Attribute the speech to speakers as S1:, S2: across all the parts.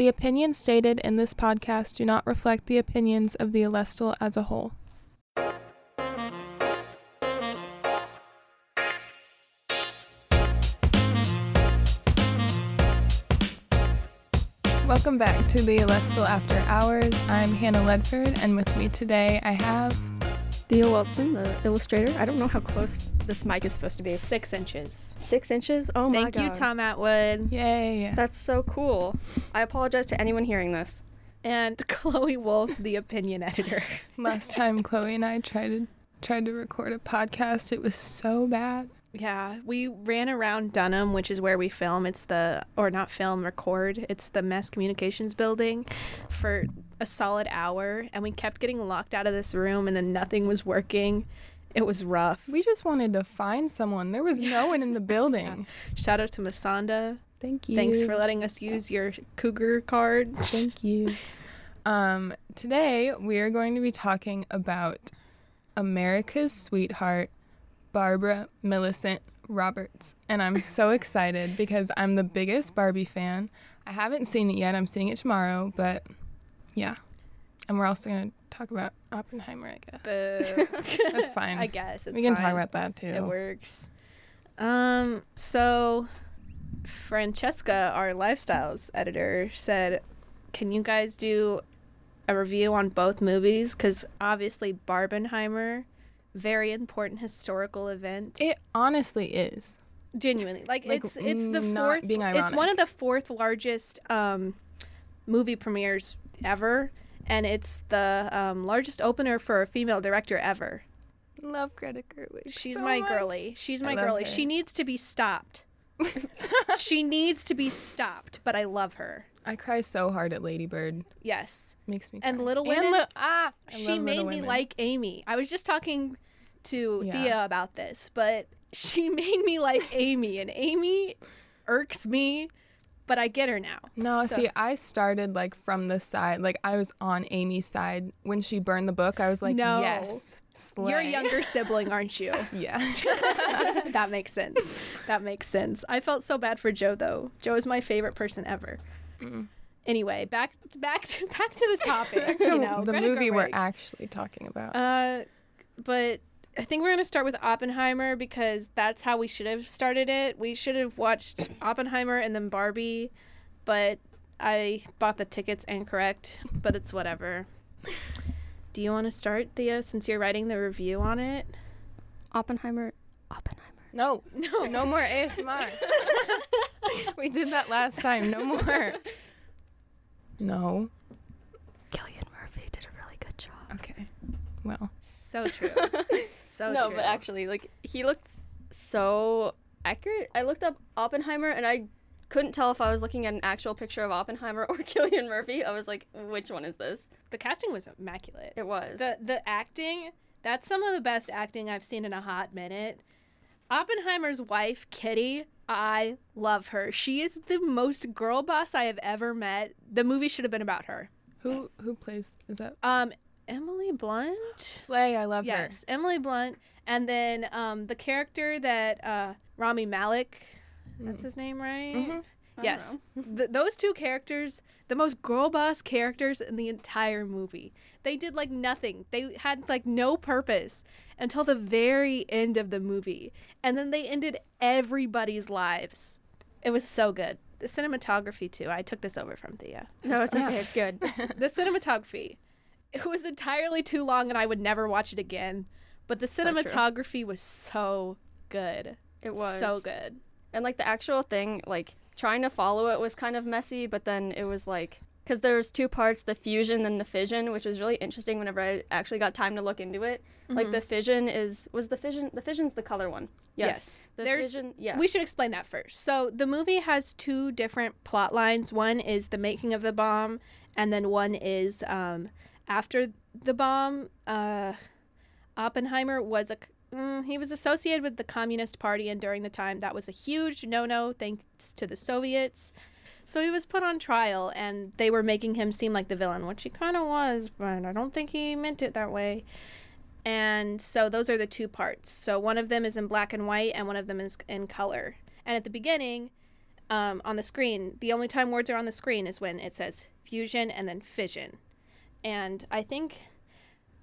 S1: The opinions stated in this podcast do not reflect the opinions of the Alestle as a whole. Welcome back to the Alestle After Hours. I'm Hannah Ledford, and with me today I have
S2: Thea Weltzin, the illustrator. I don't know how close this mic is supposed to be.
S3: Six inches.
S2: Six inches? Oh my
S3: Thank
S2: god.
S3: Thank you, Tom Atwood.
S1: Yay.
S2: That's so cool. I apologize to anyone hearing this.
S3: And Chloe Wolfe, the opinion editor.
S1: Last time Chloe and I tried to tried to record a podcast, it was so bad.
S3: Yeah, we ran around Dunham, which is where we film. It's the, or not film, record. It's the mass communications building for a solid hour. And we kept getting locked out of this room and then nothing was working. It was rough.
S1: We just wanted to find someone. There was no one in the building.
S3: Shout out to Masanda.
S1: Thank you.
S3: Thanks for letting us use your Cougar card.
S1: Thank you. Um, today we are going to be talking about America's sweetheart, Barbara Millicent Roberts. And I'm so excited because I'm the biggest Barbie fan. I haven't seen it yet. I'm seeing it tomorrow, but yeah. And we're also going to talk about Oppenheimer, I guess. That's fine.
S3: I guess. It's
S1: we can
S3: fine.
S1: talk about that too.
S3: It works. Um, so Francesca, our lifestyles editor, said, "Can you guys do a review on both movies? Because obviously, Barbenheimer, very important historical event.
S1: It honestly is.
S3: Genuinely, like,
S1: Like,
S3: it's it's the fourth.
S1: being
S3: It's one of the fourth largest um, movie premieres ever." And it's the um, largest opener for a female director ever.
S1: Love Greta Gerwig.
S3: She's
S1: so
S3: my
S1: much.
S3: girly. She's my girly.
S1: her.
S3: She needs to be stopped. she needs to be stopped, but I love her.
S1: I cry so hard at Lady Bird.
S3: Yes.
S1: Makes me cry. And.
S3: Little Women,
S1: Li- ah, I
S3: she made me like Amy. I was just talking to
S1: Yeah.
S3: Thea about this, but she made me like Amy, and Amy irks me, but I get her now.
S1: No,
S3: So-
S1: see, I started like from the side. Like I was on Amy's side when she burned the book. I was like,
S3: No.
S1: yes, slay.
S3: you're a younger sibling, aren't you?
S1: Yeah.
S3: that makes sense. That makes sense. I felt so bad for Jo though. Jo is my favorite person ever. Anyway, back back to back to the topic. you know,
S1: the
S3: Greta
S1: movie we're actually talking about.
S3: Uh, but I think we're gonna start with Oppenheimer because that's how we should have started it. We should have watched Oppenheimer and then Barbie, but I bought the tickets incorrect. But it's whatever. Do you want to start, Thea, since you're writing the review on it?
S2: Oppenheimer. Oppenheimer.
S1: No, no, no more ASMR. we did that last time. No more. No.
S2: Cillian Murphy did a really good job.
S1: Okay. Well,
S3: So true. So true.
S2: no,
S3: true.
S2: but actually, like, he looked so accurate. I looked up Oppenheimer and I couldn't tell if I was looking at an actual picture of Oppenheimer or Cillian Murphy. I was like, which one is this?
S3: the casting was immaculate.
S2: It was.
S3: The the acting, that's some of the best acting I've seen in a hot minute. Oppenheimer's wife, Kitty, I love her. She is the most girl boss I have ever met. The movie should have been about her.
S1: who who plays? Is that
S3: Um, Emily Blunt.
S1: Slay? I love
S3: Yes, Emily Blunt, and then um, the character that uh, Rami Malek. That's his name, right?
S1: Mhm.
S3: Yes, Th- those two characters, the most girl boss characters in the entire movie. They did like nothing. They had like no purpose until the very end of the movie, and then they ended everybody's lives. It was so good. The cinematography too. I took this over from Thea.
S2: no, it's okay. It's good.
S3: the cinematography. It was entirely too long, and I would never watch it again. But the
S2: So
S3: cinematography was so good.
S2: It was
S3: so good.
S2: And like the actual thing, like trying to follow it was kind of messy, but then it was like because there's two parts, the fusion and the fission, which was really interesting whenever I actually got time to look into it. Like the fission is was the fission the fission's the color one. Yes. The
S3: There's
S2: fission yeah.
S3: We should explain that first. So the movie has two different plot lines. One is the making of the bomb, and then one is um, after the bomb. Uh, Oppenheimer was a mm, he was associated with the Communist Party, and during the time that was a huge no-no thanks to the Soviets. So he was put on trial, and they were making him seem like the villain, which he kind of was, but I don't think he meant it that way. And so those are the two parts. So one of them is in black and white, and one of them is in color. And at the beginning, um, on the screen, the only time words are on the screen is when it says fusion and then fission. And I think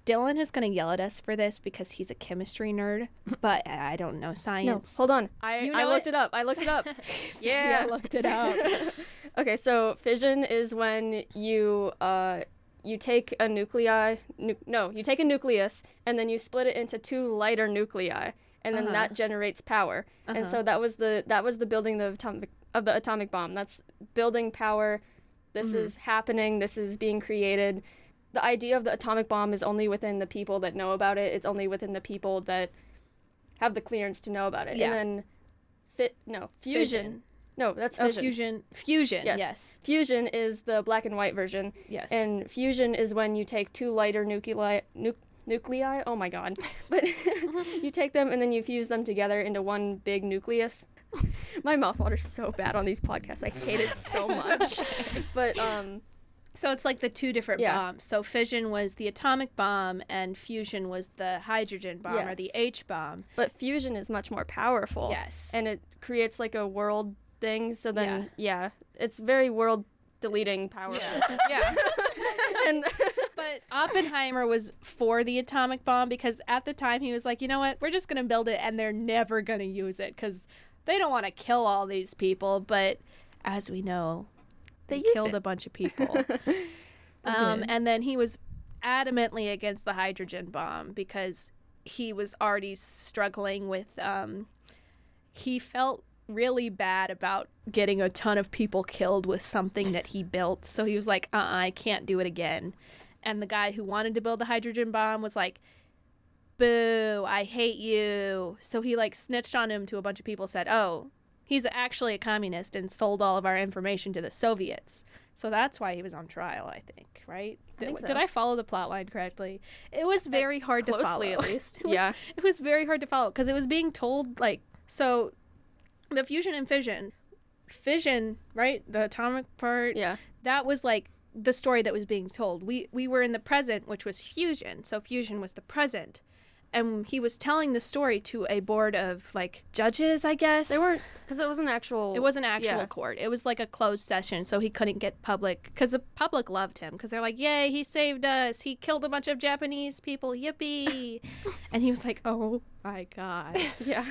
S3: Dylan is going to yell at us for this because he's a chemistry nerd, but I don't know science.
S2: No,
S3: science.
S2: hold on. I,
S3: You
S2: I looked
S3: it?
S2: it up. I looked it up.
S3: Yeah,
S2: yeah.
S3: I looked it up.
S2: Okay, so fission is when you uh you take a nuclei nu- no, you take a nucleus and then you split it into two lighter nuclei and then
S3: Uh-huh.
S2: that generates power. And so that was the that was the building of atomic of the atomic bomb. That's building power. This
S3: Mm-hmm.
S2: is happening. This is being created. The idea of the atomic bomb is only within the people that know about it. It's only within the people that have the clearance to know about it.
S3: Yeah.
S2: And then fit no, fusion.
S3: Fission.
S2: No, that's
S3: Oh, fusion. Fusion.
S2: Yes.
S3: Yes.
S2: Fusion is the black and white version.
S3: Yes.
S2: And fusion is when you take two lighter nuclei. Nu- nuclei? Oh my god. But you take them and then you fuse them together into one big nucleus. my mouth water's so bad on these podcasts. I hate it so much. but um
S3: So it's like the two different
S2: Yeah.
S3: bombs. So fission was the atomic bomb, and fusion was the hydrogen bomb or the H bomb.
S2: but fusion is much more powerful.
S3: Yes.
S2: And it creates like a world thing. So then yeah, it's very world deleting power.
S3: yeah.
S2: and
S3: But Oppenheimer was for the atomic bomb because at the time he was like, you know what, we're just gonna build it, and they're never gonna use it because they don't want to kill all these people. But as we know,
S2: They
S3: killed
S2: it.
S3: a bunch of people. um, and then he was adamantly against the hydrogen bomb because he was already struggling with. Um, he felt really bad about getting a ton of people killed with something that he built. So he was like, uh uh I can't do it again. And the guy who wanted to build the hydrogen bomb was like, boo, I hate you. So he like snitched on him to a bunch of people, said, oh, he's actually a communist and sold all of our information to the Soviets. So that's why he was on trial, I think, right?
S2: I think
S3: Did,
S2: so.
S3: did I follow the plot line correctly? It was very hard to follow.
S2: at least.
S3: It was-
S2: yeah.
S3: it was very hard to follow because it was being told like so the fusion and fission fission right the atomic part
S2: Yeah.
S3: that was like the story that was being told we we were in the present which was fusion so fusion was the present and he was telling the story to a board of like judges i guess
S2: They weren't because it was an actual.
S3: it was an actual
S2: yeah.
S3: court. It was like a closed session, so he couldn't get public because the public loved him because they're like, "Yay, he saved us! He killed a bunch of Japanese people! Yippee!" and he was like, "Oh my god!"
S2: Yeah.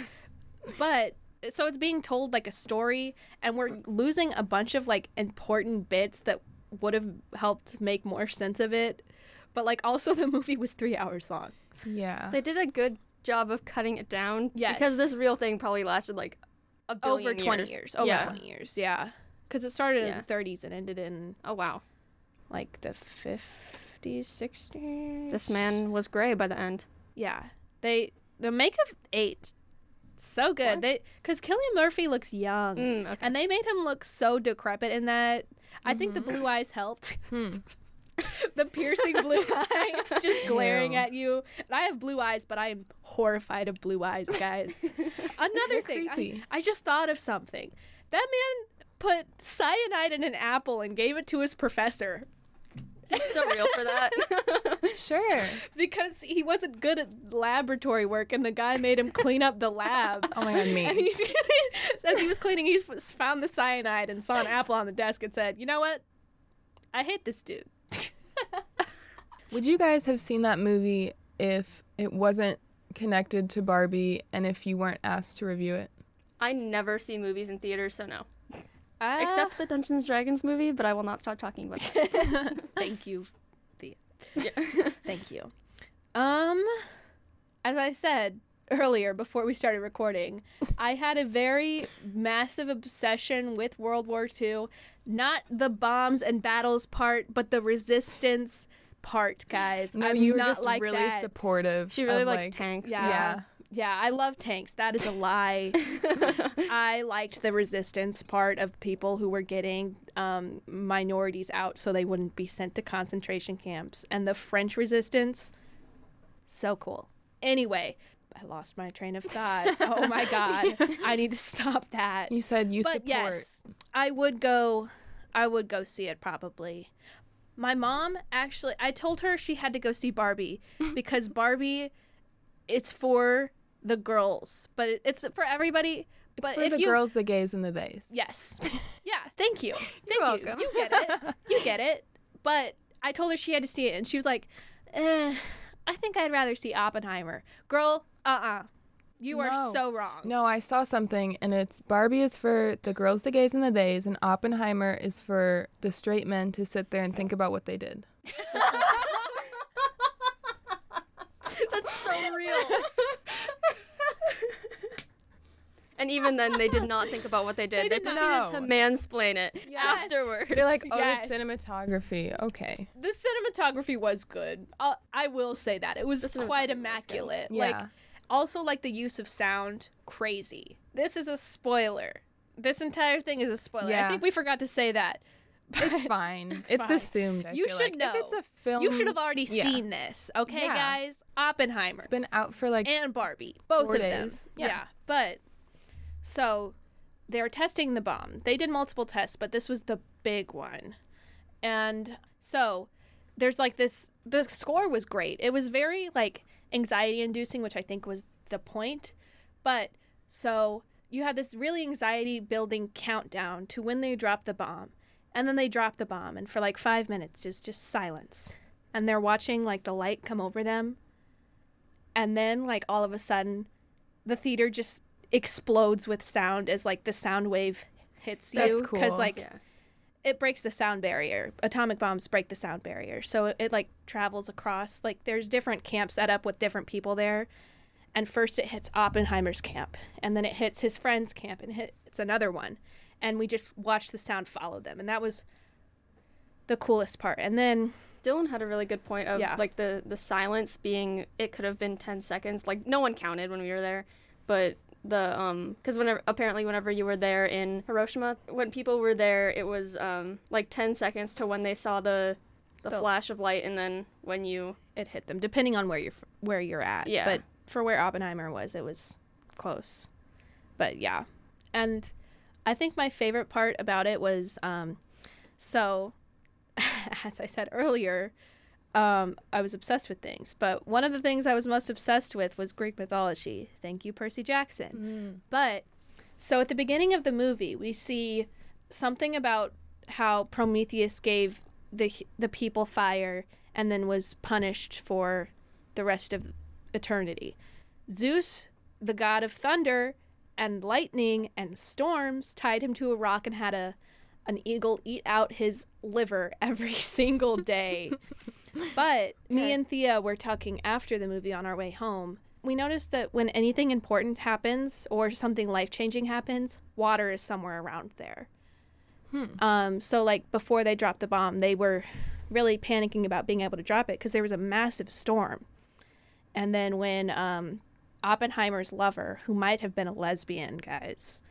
S3: But so it's being told like a story, and we're losing a bunch of like important bits that would have helped make more sense of it. But like also, the movie was three hours long.
S1: Yeah.
S2: They did a good job of cutting it down.
S3: Yes.
S2: Because this real thing probably lasted like a billion
S3: over 20 years. Over
S2: yeah.
S3: 20 years, yeah. Because it started
S2: Yeah.
S3: in the 30s and ended in
S2: Oh wow.
S3: like the 50s, 60s.
S2: This man was gray by the end.
S3: Yeah, they the makeup eight, so good.
S2: What?
S3: They because Cillian Murphy looks young,
S2: Mm, okay.
S3: and they made him look so decrepit in that. I think the blue eyes helped.
S1: Hmm.
S3: the piercing blue eyes just glaring
S1: Ew.
S3: at you. And I have blue eyes, but I am horrified of blue eyes, guys. Another thing, I. I just thought of something. That man put cyanide in an apple and gave it to his professor
S2: It's so real for that.
S1: Sure.
S3: because he wasn't good at laboratory work, and the guy made him clean up the lab.
S1: Oh my god, me.
S3: And he, as he was cleaning, he found the cyanide and saw an apple on the desk and said, "You know what? I hate this dude."
S1: Would you guys have seen that movie if it wasn't connected to Barbie and if you weren't asked to review it?
S2: I never see movies in theaters, so no.
S3: Ah.
S2: Except the Dungeons Dragons movie, but I will not stop talking about that.
S3: thank you, the
S2: Yeah.
S3: thank you. Um, as I said earlier before we started recording, I had a very massive obsession with World War II. Not the bombs and battles part, but the resistance part, guys.
S1: No,
S3: I'm
S1: you were
S3: not
S1: just
S3: like
S1: really
S3: that.
S1: supportive.
S2: she really likes
S1: like,
S2: tanks.
S3: Yeah.
S1: Yeah.
S3: Yeah, I love tanks. That is a lie. I liked the resistance part of people who were getting um, minorities out so they wouldn't be sent to concentration camps. And the French resistance, so cool. Anyway, I lost my train of thought. oh my God. I need to stop that.
S1: You said you
S3: but
S1: support.
S3: yes, I would go. I would go see it probably. My mom actually, I told her she had to go see Barbie because Barbie, it's for the girls, but it's for everybody.
S1: It's
S3: but
S1: for the
S3: you
S1: girls, the gays, and the theys.
S3: yes, yeah, thank you, thank
S1: welcome.
S3: you. You get it. You get it. But I told her she had to see it, and she was like, eh, "I think I'd rather see Oppenheimer." Girl, uh, uh you are
S1: No.
S3: so wrong.
S1: No, I saw something, and it's Barbie is for the girls, the gays, and the theys, and Oppenheimer is for the straight men to sit there and think about what they did.
S2: That's so real. and even then, they did not think about what they did. They,
S3: did not.
S2: proceeded to mansplain it
S3: Yes.
S2: afterwards.
S1: They're like, oh,
S3: Yes.
S1: the cinematography. Okay.
S3: The cinematography was good. I'll, I will say that it was
S2: The cinematography
S3: quite
S2: was
S3: immaculate.
S1: Yeah.
S3: Like, also like the use of sound, crazy. This is a spoiler. This entire thing is a spoiler. I think we forgot to say that.
S1: It's fine. it's
S3: fine.
S1: assumed. I
S3: You should
S1: like. If it's a film,
S3: You should have already
S1: yeah.
S3: seen this, okay,
S1: Yeah.
S3: guys? Oppenheimer
S1: It's been out for like
S3: and Barbie, both of them. Yeah.
S1: Yeah.
S3: but so they're testing the bomb. They did multiple tests, but this was the big one. And so there's like this. The score was great. It was very like anxiety inducing, which I think was the point. But so you had this really anxiety building countdown to when they drop the bomb. And then they drop the bomb, and for like five minutes, is just silence. And they're watching like the light come over them. And then, like, all of a sudden, the theater just explodes with sound as like the sound wave hits you.
S1: That's
S3: Because,
S1: cool.
S3: like,
S2: Yeah.
S3: It breaks the sound barrier. Atomic bombs break the sound barrier. So it, it like travels across. Like there's different camps set up with different people there. And first it hits Oppenheimer's camp, and then it hits his friend's camp, and hits another one. And we just watch the sound follow them, and that was the coolest part. And then
S2: Dylan had a really good point of
S3: Yeah.
S2: like the the silence being it could have been 10 seconds. Like no one counted when we were there, but the um cuz whenever apparently whenever you were there in Hiroshima, when people were there, it was um like 10 seconds to when they saw the the,
S3: The-
S2: flash of light and then when you
S3: it hit them, depending on where you're where you're at.
S2: Yeah.
S3: But for where Oppenheimer was, it was close. But yeah, and I think my favorite part about it was um, so, as I said earlier, um, I was obsessed with things. But one of the things I was most obsessed with was Greek mythology. Thank you, Percy Jackson. But so at the beginning of the movie, we see something about how Prometheus gave the the people fire and then was punished for the rest of eternity. Zeus, the god of thunder and lightning and storms, tied him to a rock and had a an eagle eat out his liver every single day. but me and Thea were talking after the movie on our way home. We noticed that when anything important happens or something life changing happens, water is somewhere around there. Um, so like before they dropped the bomb, they were really panicking about being able to drop it because there was a massive storm. And then when um, Oppenheimer's lover, who might have been a lesbian, guys,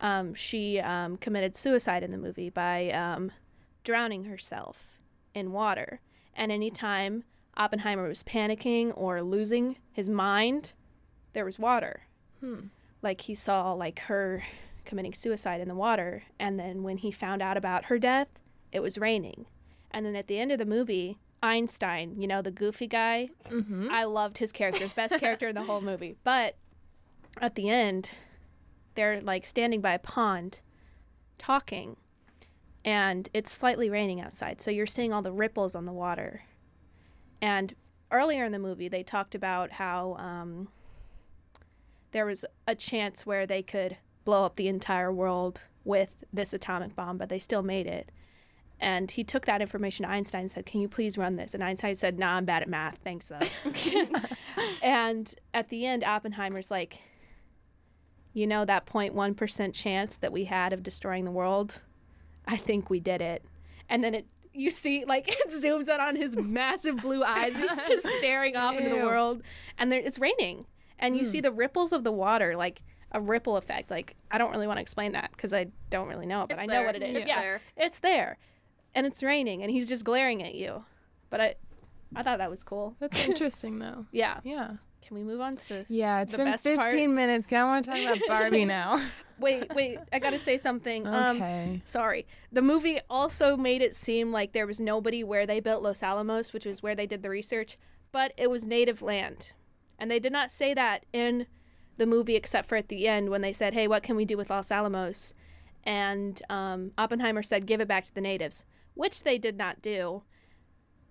S3: um, she um, committed suicide in the movie by um, drowning herself in water. And anytime Oppenheimer was panicking or losing his mind, there was water. Hmm. Like he saw like her committing suicide in the water, and then when he found out about her death, it was raining. And then at the end of the movie, Einstein, you know, the goofy guy, mm-hmm. I loved his character, best character in the whole movie. But at the end, they're like standing by a pond talking, and it's slightly raining outside. So you're seeing all the ripples on the water. And earlier in the movie, they talked about how um, there was a chance where they could blow up the entire world with this atomic bomb, but they still made it. And he took that information to Einstein and said, Can you please run this? And Einstein said, Nah, I'm bad at math. Thanks, though. and at the end, Oppenheimer's like, You know, that 0.1% chance that we had of destroying the world? I think we did it. And then it, you see, like, it zooms in on his massive blue eyes. He's just staring off into the world. And there, it's raining. And you see hmm. the ripples of the water, like a ripple effect. Like, I don't really want to explain that because I don't really know it, but
S2: It's
S3: I know what it is.
S2: It's
S3: yeah,
S2: there.
S3: it's there. And it's raining, and he's just glaring at you. But I, I thought that was cool.
S1: That's interesting, though.
S3: Yeah.
S1: Yeah.
S3: Can we move on to this?
S1: Yeah, it's
S3: the
S1: been
S3: best
S1: 15
S3: part?
S1: minutes. 'cause I want to talk about Barbie now.
S3: Wait, wait. I gotta say something. Um,
S1: Okay.
S3: sorry. The movie also made it seem like there was nobody where they built Los Alamos, which is where they did the research, but it was native land, and they did not say that in the movie except for at the end when they said, "Hey, what can we do with Los Alamos?" And um, Oppenheimer said, "Give it back to the natives," which they did not do.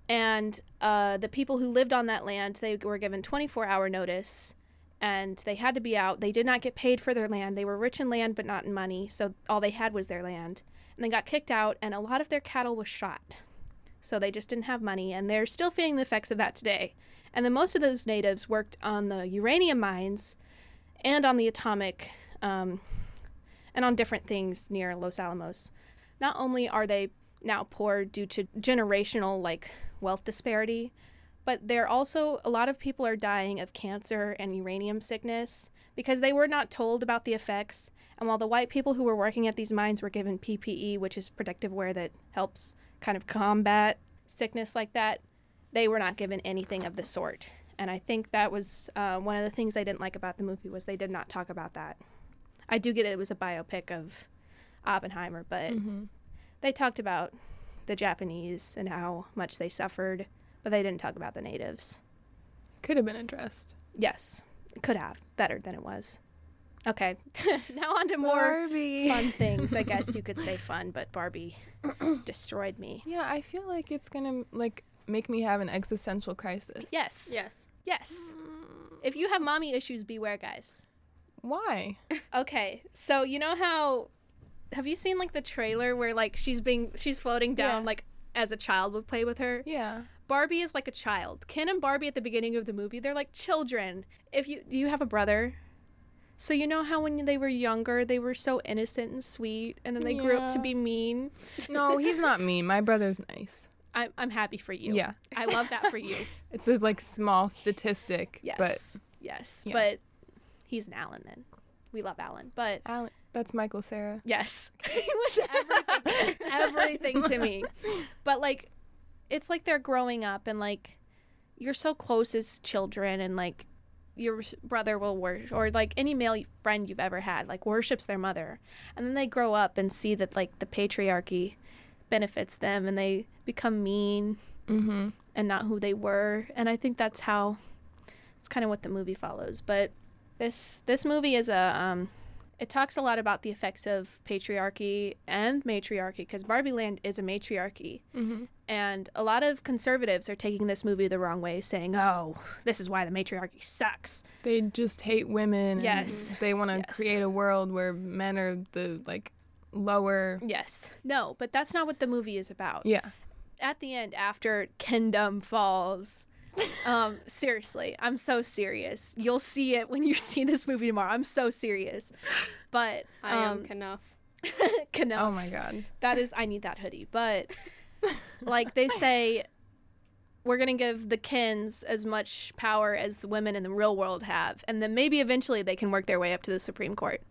S3: And uh, the people who lived on that land, they were given 24-hour notice, and they had to be out. They did not get paid for their land. They were rich in land, but not in money, so all they had was their land. And they got kicked out, and a lot of their cattle was shot. So they just didn't have money, and they're still feeling the effects of that today. And then most of those natives worked on the uranium mines and on the atomic um, and on different things near Los Alamos. Not only are they now poor due to generational like wealth disparity, but they're also a lot of people are dying of cancer and uranium sickness because they were not told about the effects. And while the white people who were working at these mines were given PPE, which is protective wear that helps kind of combat sickness like that, they were not given anything of the sort. And I think that was uh, one of the things I didn't like about the movie was they did not talk about that. I do get it, it was a biopic of Oppenheimer, but
S1: Mm-hmm.
S3: they talked about the Japanese and how much they suffered, but they didn't talk about the natives.
S1: Could have been addressed.
S3: Yes, could have better than it was. Okay, now on to more
S1: Barbie.
S3: fun things. I guess you could say fun, but Barbie destroyed me.
S1: Yeah, I feel like it's gonna like make me have an existential crisis.
S3: Yes,
S2: Yes.
S3: yes. If you have mommy issues, beware, guys.
S1: Why?
S3: Okay, so you know how have you seen like the trailer where like she's being she's floating down
S1: Yeah.
S3: like as a child would play with her?
S1: Yeah.
S3: Barbie is like a child. Ken and Barbie at the beginning of the movie, they're like children. If you do you have a brother? So you know how when they were younger, they were so innocent and sweet, and then they grew up to be mean.
S1: No, he's not mean. My brother's nice.
S3: I'm I'm happy for you.
S1: Yeah.
S3: I love that for you.
S1: It's a like small statistic.
S3: Yes. yes.
S1: Yeah.
S3: But he's an Alan then. We love Alan. But
S1: But Alan, that's Michael Cera.
S3: Yes. he was everything, everything to me. But like it's like they're growing up and like you're so close as children and like your brother will worship or like any male friend you've ever had like worships their mother. And then they grow up and see that like the patriarchy benefits them and they become mean
S1: Mm-hmm.
S3: and not who they were. And i think that's how it's kind of what the movie follows. But this this movie is a um it talks a lot about the effects of patriarchy and matriarchy because barbie land is a matriarchy
S1: Mm-hmm.
S3: and a lot of conservatives are taking this movie the wrong way saying oh this is why the matriarchy sucks
S1: They just hate women. and
S3: Yes.
S1: They want to
S3: Yes.
S1: create a world where men are the like lower.
S3: yes no but that's not what the movie is about
S1: Yeah.
S3: at the end after Kendom falls um seriously i'm so serious you'll see it when you see this movie tomorrow i'm so serious but
S2: I am
S3: um,
S2: Kenough.
S3: Kenough.
S1: Oh my god.
S3: that is i need that hoodie but like they say we're going to give the Kens as much power as the women in the real world have and then maybe eventually they can work their way up to the supreme court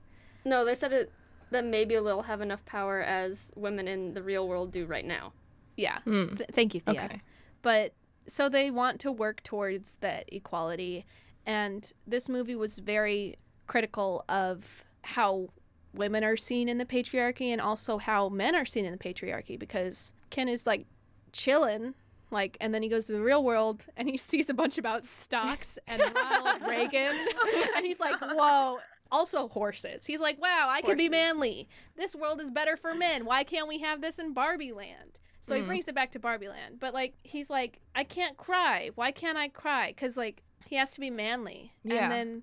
S2: No, they said it that maybe they'll have enough power as women in the real world do right now.
S3: yeah
S1: Mm.
S3: Th- thank you Thea.
S1: Okay.
S3: but so they want to work towards that equality. And this movie was very critical of how women are seen in the patriarchy and also how men are seen in the patriarchy because ken is like chilling like and then he goes to the real world and he sees a bunch about stocks and ronald reagan. And he's like whoa. Also horses. He's like wow i can be manly. This world is better for men. Why can't we have this in barbie land so he
S1: Mm.
S3: brings it back to Barbie Land. But like he's like, I can't cry. Why can't I cry? Because like he has to be manly.
S1: Yeah.
S3: And then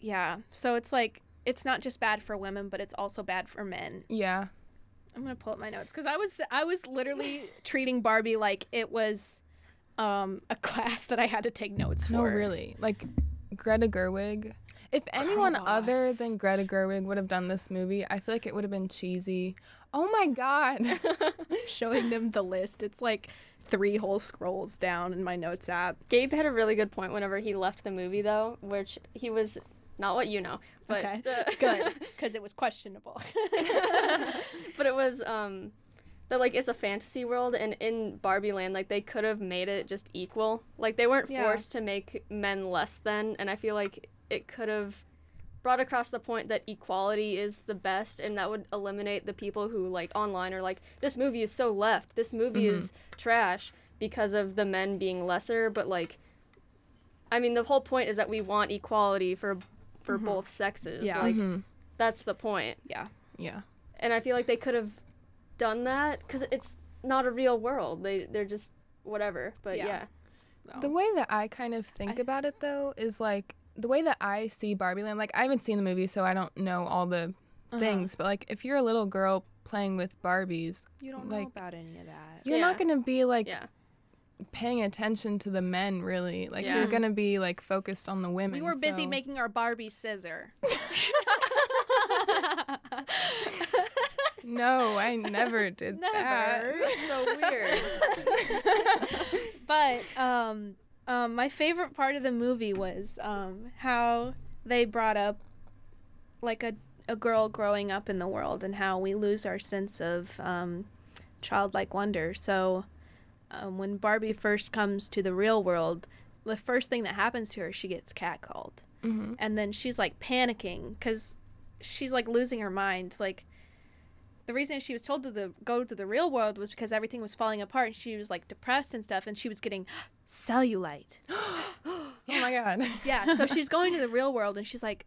S3: yeah. So it's like it's not just bad for women, but it's also bad for men.
S1: Yeah.
S3: I'm gonna pull up my notes because I was I was literally treating Barbie like it was um a class that I had to take notes for.
S1: No, really. Like Greta Gerwig. If anyone other than Greta Gerwig would have done this movie, I feel like it would have been cheesy. Oh my god.
S3: Showing them the list. It's like three whole scrolls down in my notes app.
S2: Gabe had a really good point whenever he left the movie though, which he was not what you know, but
S3: okay,
S2: the-
S3: good because it was questionable.
S2: but it was um that like it's a fantasy world and in Barbie Land like they could have made it just equal. Like they weren't
S3: Yeah.
S2: forced to make men less than and I feel like it could have brought across the point that equality is the best and that would eliminate the people who like online are like this movie is so left. This movie is trash because of the men being lesser, but like I mean the whole point is that we want equality for for both sexes.
S3: Yeah.
S2: Like
S1: Mhm.
S2: that's the point.
S3: Yeah.
S1: Yeah.
S2: And I feel like they could have done that cuz it's not a real world. They they're just whatever. But
S3: Yeah.
S2: yeah.
S1: The way that I kind of think
S3: I-
S1: about it though is like the way that I see Barbie Land. Like I haven't seen the movie, so I don't know all the
S3: Uh-huh.
S1: things. But like if you're a little girl playing with Barbies,
S3: You don't
S1: like,
S3: know about any of that.
S1: you're
S2: Yeah.
S1: not gonna be like
S2: Yeah.
S1: paying attention to the men really. Like
S2: Yeah.
S1: you're gonna be like focused on the women.
S3: We were busy
S1: so-
S3: making our Barbie scissor.
S1: No, I never did that.
S3: Never.
S2: so weird.
S3: but um, um, my favorite part of the movie was um, how they brought up like a, a girl growing up in the world and how we lose our sense of um, childlike wonder. So um, when Barbie first comes to the real world, the first thing that happens to her, she gets catcalled.
S1: hmm
S3: and then she's like panicking because she's like losing her mind like the reason she was told to the go to the real world was because everything was falling apart and she was like depressed and stuff and she was getting cellulite.
S1: Oh my god.
S3: yeah so she's going to the real world and she's like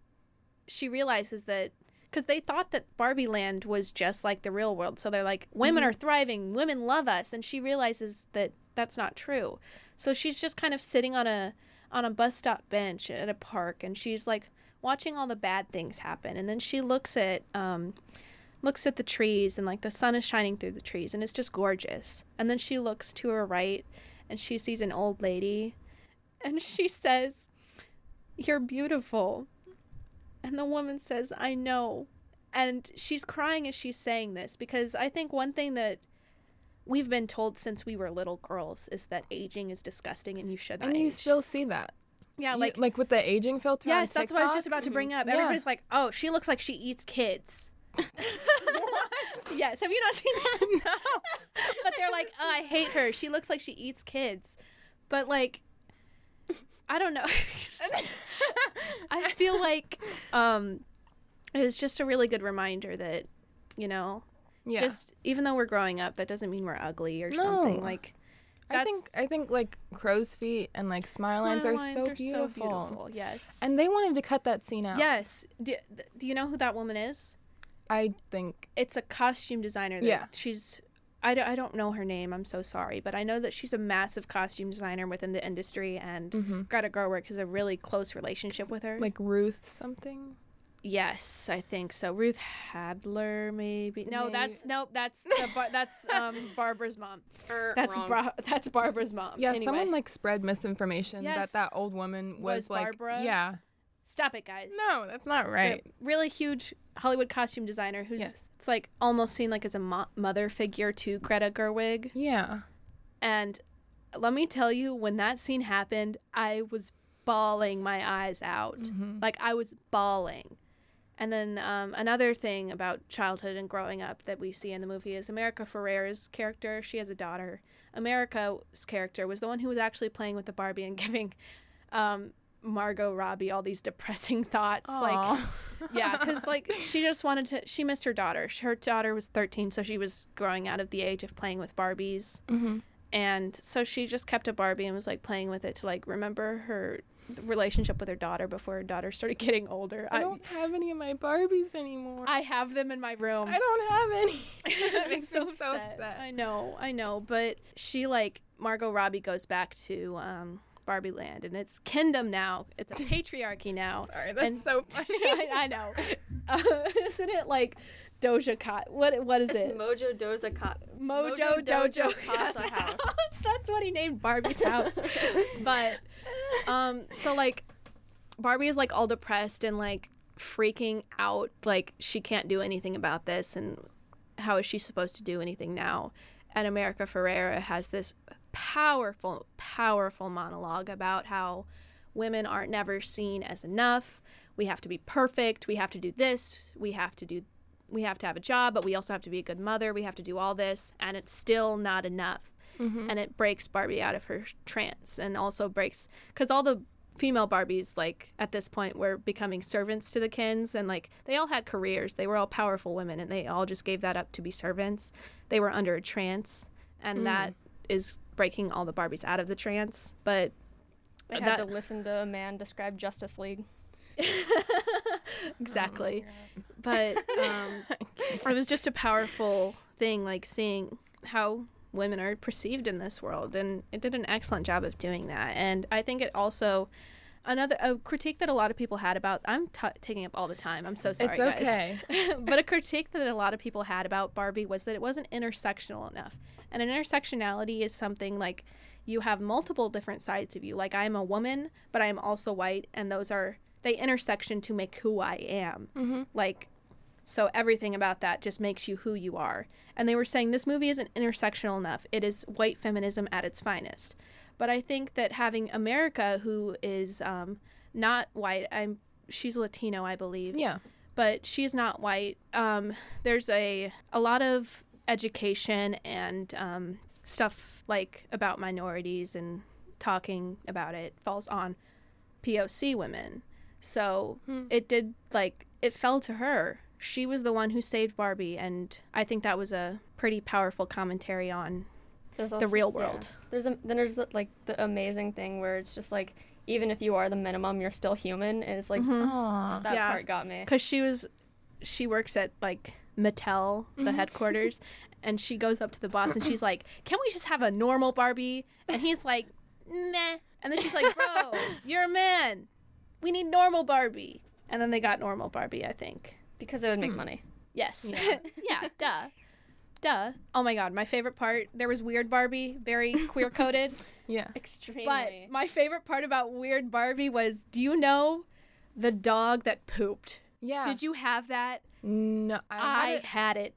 S3: she realizes that because they thought that barbie land was just like the real world. So they're like women are thriving women love us and she realizes that that's not true. So she's just kind of sitting on a on a bus stop bench at a park and she's like watching all the bad things happen. And then she looks at um looks at the trees and like the sun is shining through the trees and it's just gorgeous and then she looks to her right and she sees an old lady and she says you're beautiful and the woman says i know and she's crying as she's saying this because i think one thing that we've been told since we were little girls is that aging is disgusting and you should not
S1: And you
S3: age.
S1: still see that.
S3: yeah
S1: You-
S3: like
S1: like with the aging filter. on
S3: yes that's what i was just about to bring up
S1: Yeah.
S3: everybody's like oh she looks like she eats kids yes have you not seen that
S1: no.
S3: but they're like oh, i hate her she looks like she eats kids but like i don't know i feel like um it's just a really good reminder that you know
S1: Yeah.
S3: just even though we're growing up that doesn't mean we're ugly or something
S1: No.
S3: like
S1: I think I think like crow's feet and like smile lines are,
S3: lines
S1: so, beautiful.
S3: beautiful. yes
S1: And they wanted to cut that scene out.
S3: yes do, do you know who that woman is
S1: I think
S3: it's a costume designer that
S1: Yeah.
S3: she's I don't, I don't know her name i'm so sorry but i know that she's a massive costume designer within the industry and
S1: Mhm.
S3: greta gerwig has a really close relationship with her
S1: like Ruth something.
S3: yes i think so ruth handler maybe no
S1: Maybe.
S3: that's nope that's the bar- that's um barbara's mom
S2: Er,
S3: that's
S2: wrong.
S3: Bra- that's barbara's mom
S1: Yeah,
S3: Anyway,
S1: someone like spread misinformation
S3: Yes.
S1: that that old woman was,
S3: Was
S1: like
S3: Barbara?
S1: Yeah.
S3: Stop it guys
S1: No, that's not right.
S3: really huge Hollywood costume designer who's
S1: Yes.
S3: it's like almost seen like as a mo- mother figure to Greta Gerwig.
S1: Yeah.
S3: And let me tell you, when that scene happened, I was bawling my eyes out.
S1: Mm-hmm.
S3: Like I was bawling. And then um, another thing about childhood and growing up that we see in the movie is America Ferrera's character. She has a daughter. America's character was the one who was actually playing with the Barbie and giving um, Margot Robbie all these depressing thoughts. Like, yeah, because like she just wanted to. She missed her daughter. Her daughter was 13, so she was growing out of the age of playing with Barbies
S1: hmm
S3: and so she just kept a barbie and was like playing with it to like remember her relationship with her daughter before her daughter started getting older
S1: I
S3: i,
S1: don't have any of my Barbies anymore.
S3: I have them in my room
S1: I don't have any. that
S3: I'm
S1: makes me so upset.
S3: i know i know but she like margot robbie goes back to um barbie land and it's Kendom now it's a patriarchy now
S1: Sorry, that's
S3: And-
S1: so funny.
S3: I, I know uh, isn't it like doja cat what what is
S2: It's
S3: it
S2: Mojo Doza Ka-
S3: Mojo, Dojo,
S2: Casa House.
S3: That's, that's what he named Barbie's house. but um, so like Barbie is like all depressed and like freaking out, like she can't do anything about this, and how is she supposed to do anything now? And America Ferrera has this powerful, powerful monologue about how women aren't never seen as enough. We have to be perfect. We have to do this. We have to do we have to have a job, but we also have to be a good mother. We have to do all this, and it's still not enough. Mm-hmm. And it breaks Barbie out of her trance, and also breaks because all the female Barbies, like at this point, were becoming servants to the Kens, and like they all had careers. They were all powerful women, and they all just gave that up to be servants. They were under a trance, and mm. that is breaking all the Barbies out of the trance. But
S2: I had
S3: that-
S2: to listen to a man describe Justice League.
S3: exactly. but um, it was just a powerful thing, like seeing how women are perceived in this world, and it did an excellent job of doing that. And I think it also another a critique that a lot of people had about I'm t- taking up all the time. I'm so sorry,
S1: it's
S3: guys.
S1: okay.
S3: but a critique that a lot of people had about Barbie was that it wasn't intersectional enough. And an intersectionality is something like you have multiple different sides of you. Like I'm a woman, but I am also white, and those are they intersection to make who I am.
S1: Mm-hmm.
S3: Like so everything about that just makes you who you are. And they were saying this movie isn't intersectional enough. It is white feminism at its finest. But I think that having America, who is um, not white, I'm she's Latino, I believe
S1: Yeah.
S3: but she's not white. Um, there's a a lot of education and um, stuff like about minorities and talking about it falls on POC women. So it did like it fell to her. She was the one who saved Barbie, and I think that was a pretty powerful commentary on
S2: There's
S3: the real world.
S2: There's a then there's the, like the amazing thing where it's just like even if you are the minimum, you're still human, and it's like mm-hmm.
S1: Aw.
S2: Oh, that
S3: Yeah.
S2: part got me.
S3: because she was she works at like Mattel, the mm-hmm. headquarters, and she goes up to the boss and she's like, "Can we just have a normal Barbie?" And he's like, "Meh." And then she's like, "Bro, you're a man. We need normal Barbie." And then they got normal Barbie, I think.
S2: Because it would make hmm. money.
S3: Yes. Yeah. duh. Duh. Oh my god, my favorite part. There was Weird Barbie, very queer coded.
S1: Yeah.
S2: Extremely.
S3: but my favorite part about Weird Barbie was, do you know the dog that pooped?
S1: Yeah.
S3: Did you have that?
S1: No, I,
S3: I
S1: had
S3: had it,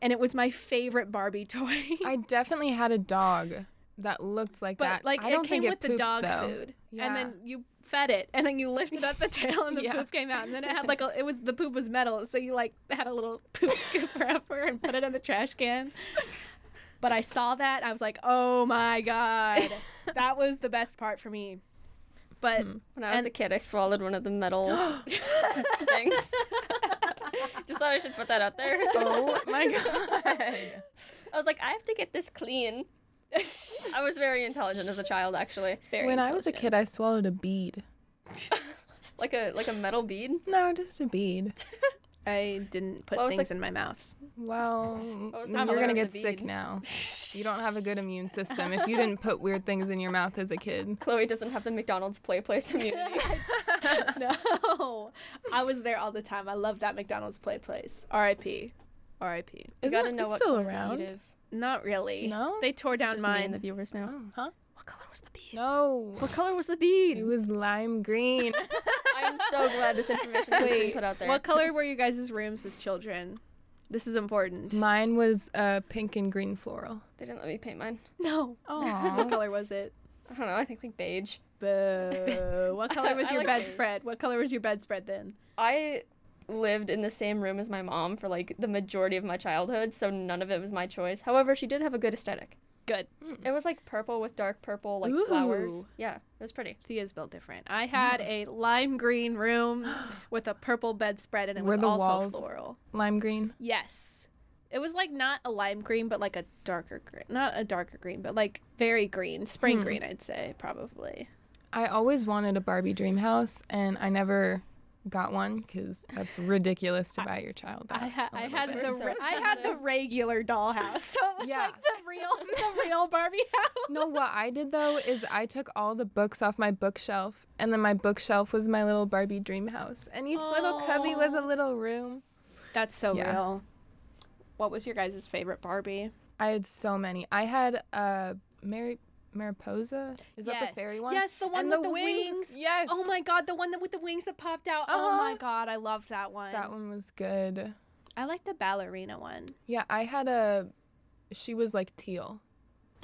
S3: and it was my favorite Barbie toy.
S1: I definitely had a dog that looked like
S3: but
S1: that.
S3: like
S1: I
S3: it
S1: don't
S3: came
S1: think
S3: with
S1: it
S3: the dog
S1: though.
S3: food,
S1: Yeah.
S3: and then you fed it, and then you lifted up the tail, and the
S1: Yeah.
S3: poop came out, and then it had like a, it was the poop was metal, so you like had a little poop scooper upper and put it in the trash can. But I saw that, I was like, oh my god, that was the best part for me. But hmm.
S2: when I was
S3: and-
S2: a kid, I swallowed one of the metal things. just thought I should put that out there.
S1: Oh my god.
S2: I was like, I have to get this clean. I was very intelligent as a child, actually.
S3: very
S1: when I was a kid, I swallowed a bead.
S2: Like a like a metal bead.
S1: No, just a bead.
S3: I didn't put
S2: What was the-
S3: things in my mouth.
S1: Well, you're gonna get sick now. You don't have a good immune system if you didn't put weird things in your mouth as a kid.
S2: Chloe doesn't have the McDonald's play place immunity.
S3: no, I was there all the time. I loved that McDonald's play place. R.I.P. R.I.P.
S2: You
S1: Isn't
S2: gotta
S1: it-
S2: know
S1: it's
S2: what
S1: still
S2: color the
S1: around?
S2: bead is.
S3: Not really.
S1: No?
S3: They tore
S2: It's
S3: down
S2: just me and the viewers now.
S1: Oh, huh?
S2: What color was the bead?
S1: No.
S2: What color was the bead?
S1: It was lime green.
S2: I'm so glad this information has been
S3: Wait,
S2: put out there.
S3: what color were you guys' rooms as children? This is important.
S1: Mine was uh, pink and green floral.
S2: They didn't let me paint mine.
S3: No.
S1: Aw.
S3: what color was it?
S2: I don't know. I think like beige.
S3: Boo. What color was
S2: I
S3: your
S2: like beige.
S3: bedspread? What color was your bedspread then?
S2: I lived in the same room as my mom for like the majority of my childhood, so none of it was my choice. However, she did have a good aesthetic.
S3: Good.
S2: It was like purple with dark purple like
S3: Ooh.
S2: flowers. Yeah, it was pretty.
S3: Thea's built different. I had a lime green room with a purple bedspread and it
S1: Were
S3: was
S1: the
S3: also
S1: walls-
S3: floral.
S1: Lime green.
S3: Yes. It was like not a lime green, but like a darker green. Not a darker green, but like very green. Spring hmm. green, I'd say, probably.
S1: I always wanted a Barbie dream house, and I never got one because that's ridiculous to buy your child.
S3: I,
S1: that
S3: ha-
S1: a
S3: I
S1: little
S3: had
S1: bit.
S3: the
S2: so
S3: I had the
S2: expensive.
S3: regular dollhouse, so it was
S1: Yeah.
S3: like the real the real Barbie house.
S1: No, what I did though is I took all the books off my bookshelf, and then my bookshelf was my little Barbie dream house, and each little cubby was a little room.
S3: That's so
S1: Yeah.
S3: real. What was your guys' favorite Barbie?
S1: I had so many. I had a Mary Mariposa. Is that the fairy one?
S3: Yes, the one
S1: And
S3: with the, wings.
S1: Yes.
S3: Oh my god, the one that with the wings that popped out. Oh
S1: Uh-huh.
S3: my god, I loved that one.
S1: That one was good.
S3: I like the ballerina one.
S1: Yeah, I had a. She was like teal.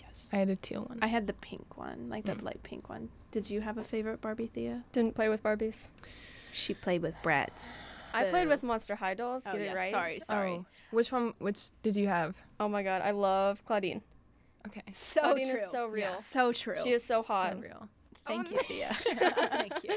S3: Yes.
S1: I had a teal one.
S3: I had the pink one, like the light pink one. Did you have a favorite Barbie, Thea?
S2: Didn't play with Barbies.
S3: She played with Bratz.
S2: I played with Monster High dolls. Get it right.
S3: Sorry, sorry.
S1: Oh, which one? Which did you have?
S2: Oh my god, I love Clawdeen.
S1: Okay.
S3: So
S2: Clawdeen
S3: true.
S2: is so real.
S3: So true.
S2: She is so hot.
S1: So real.
S3: Oh, Thank
S1: Oh,
S3: you, Thea. Thank you.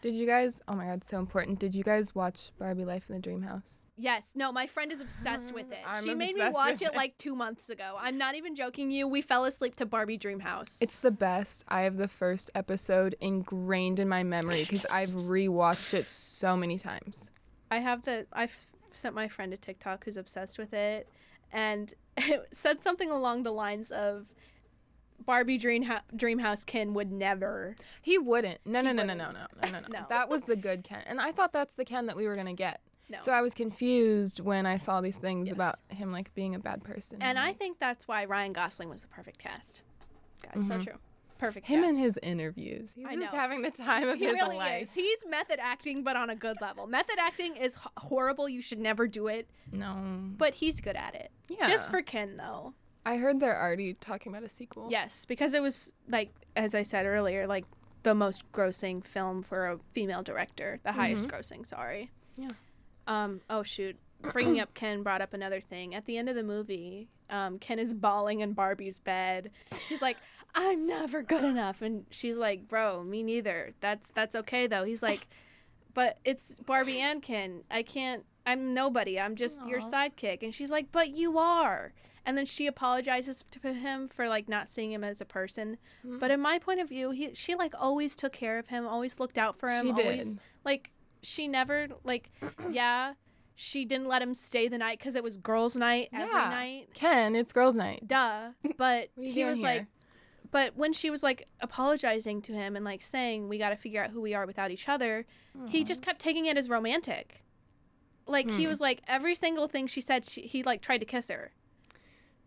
S1: Did you guys? Oh my god, so important. Did you guys watch Barbie Life in the Dream House?
S3: Yes. No, my friend is obsessed mm, with it.
S1: I'm
S3: she made me watch it
S1: it.
S3: like two months ago. I'm not even joking you. We fell asleep to Barbie Dream House.
S1: It's the best. I have the first episode ingrained in my memory because I've rewatched it so many times.
S3: I have the I've sent my friend a TikTok who's obsessed with it and said something along the lines of Barbie Dream Dreamhouse Ken would never.
S1: He wouldn't. No, no, no, no,
S3: wouldn't.
S1: no, no, no, no,
S3: No.
S1: That was the good Ken, and I thought that's the Ken that we were gonna get.
S3: No.
S1: So I was confused when I saw these things
S3: Yes.
S1: about him like being a bad person.
S3: And I think that's why Ryan Gosling was the perfect cast. Guys,
S2: So mm-hmm. true.
S3: Perfect
S1: him and his interviews, he's
S3: I
S1: just
S3: know.
S1: having the time of
S3: he
S1: his
S3: really
S1: life.
S3: is. He's method acting, but on a good level. Method acting is h- horrible. You should never do it.
S1: No.
S3: But he's good at it.
S1: Yeah.
S3: Just for Ken, though.
S1: I heard they're already talking about a sequel.
S3: Yes, because it was like as I said earlier, like the most grossing film for a female director, the highest grossing. Sorry.
S1: Yeah.
S3: Um. Oh shoot. Bringing up Ken brought up another thing. At the end of the movie, um, Ken is bawling in Barbie's bed. She's like, "I'm never good enough," and she's like, "Bro, me neither. That's that's okay though." He's like, "But it's Barbie and Ken. I can't. I'm nobody. I'm just your sidekick." And she's like, "But you are." And then she apologizes to him for like not seeing him as a person. But in my point of view, he she like always took care of him, always looked out for him.
S1: She did.
S3: Always like she never like yeah. She didn't let him stay the night because it was girls' night every
S1: Yeah.
S3: night.
S1: Ken, it's girls' night.
S3: Duh. But
S1: What are you
S3: he was
S1: here?
S3: like, but when she was like apologizing to him and like saying we got to figure out who we are without each other, he just kept taking it as romantic. Like he
S1: Hmm.
S3: was like every single thing she said, she, he like tried to kiss her.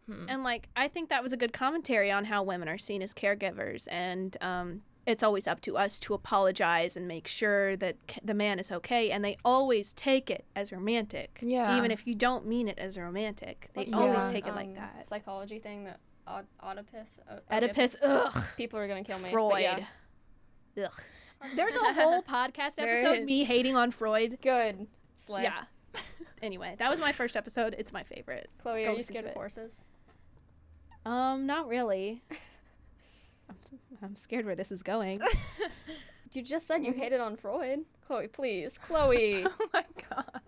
S1: Hmm.
S3: And like I think that was a good commentary on how women are seen as caregivers, and um, it's always up to us to apologize and make sure that the man is okay. And they always take it as romantic,
S1: Yeah.
S3: Even if you don't mean it as romantic, they
S2: What's
S3: always
S1: the,
S3: take it like
S2: um,
S3: that.
S2: Psychology thing that Od- Oedipus. O-
S3: Oedipus, ugh.
S2: People are gonna kill me.
S3: Freud.
S2: yeah.
S3: Ugh. There's a whole podcast episode me hating on Freud.
S2: Good. Slay.
S3: Yeah. Anyway, that was my first episode. It's my favorite.
S2: Chloe,
S3: Go
S2: are you scared
S3: to
S2: of
S3: it.
S2: horses?
S3: Um, not really. I'm, scared where this is going.
S2: You just said you hated on Freud. Chloe, please. Chloe.
S1: Oh my god.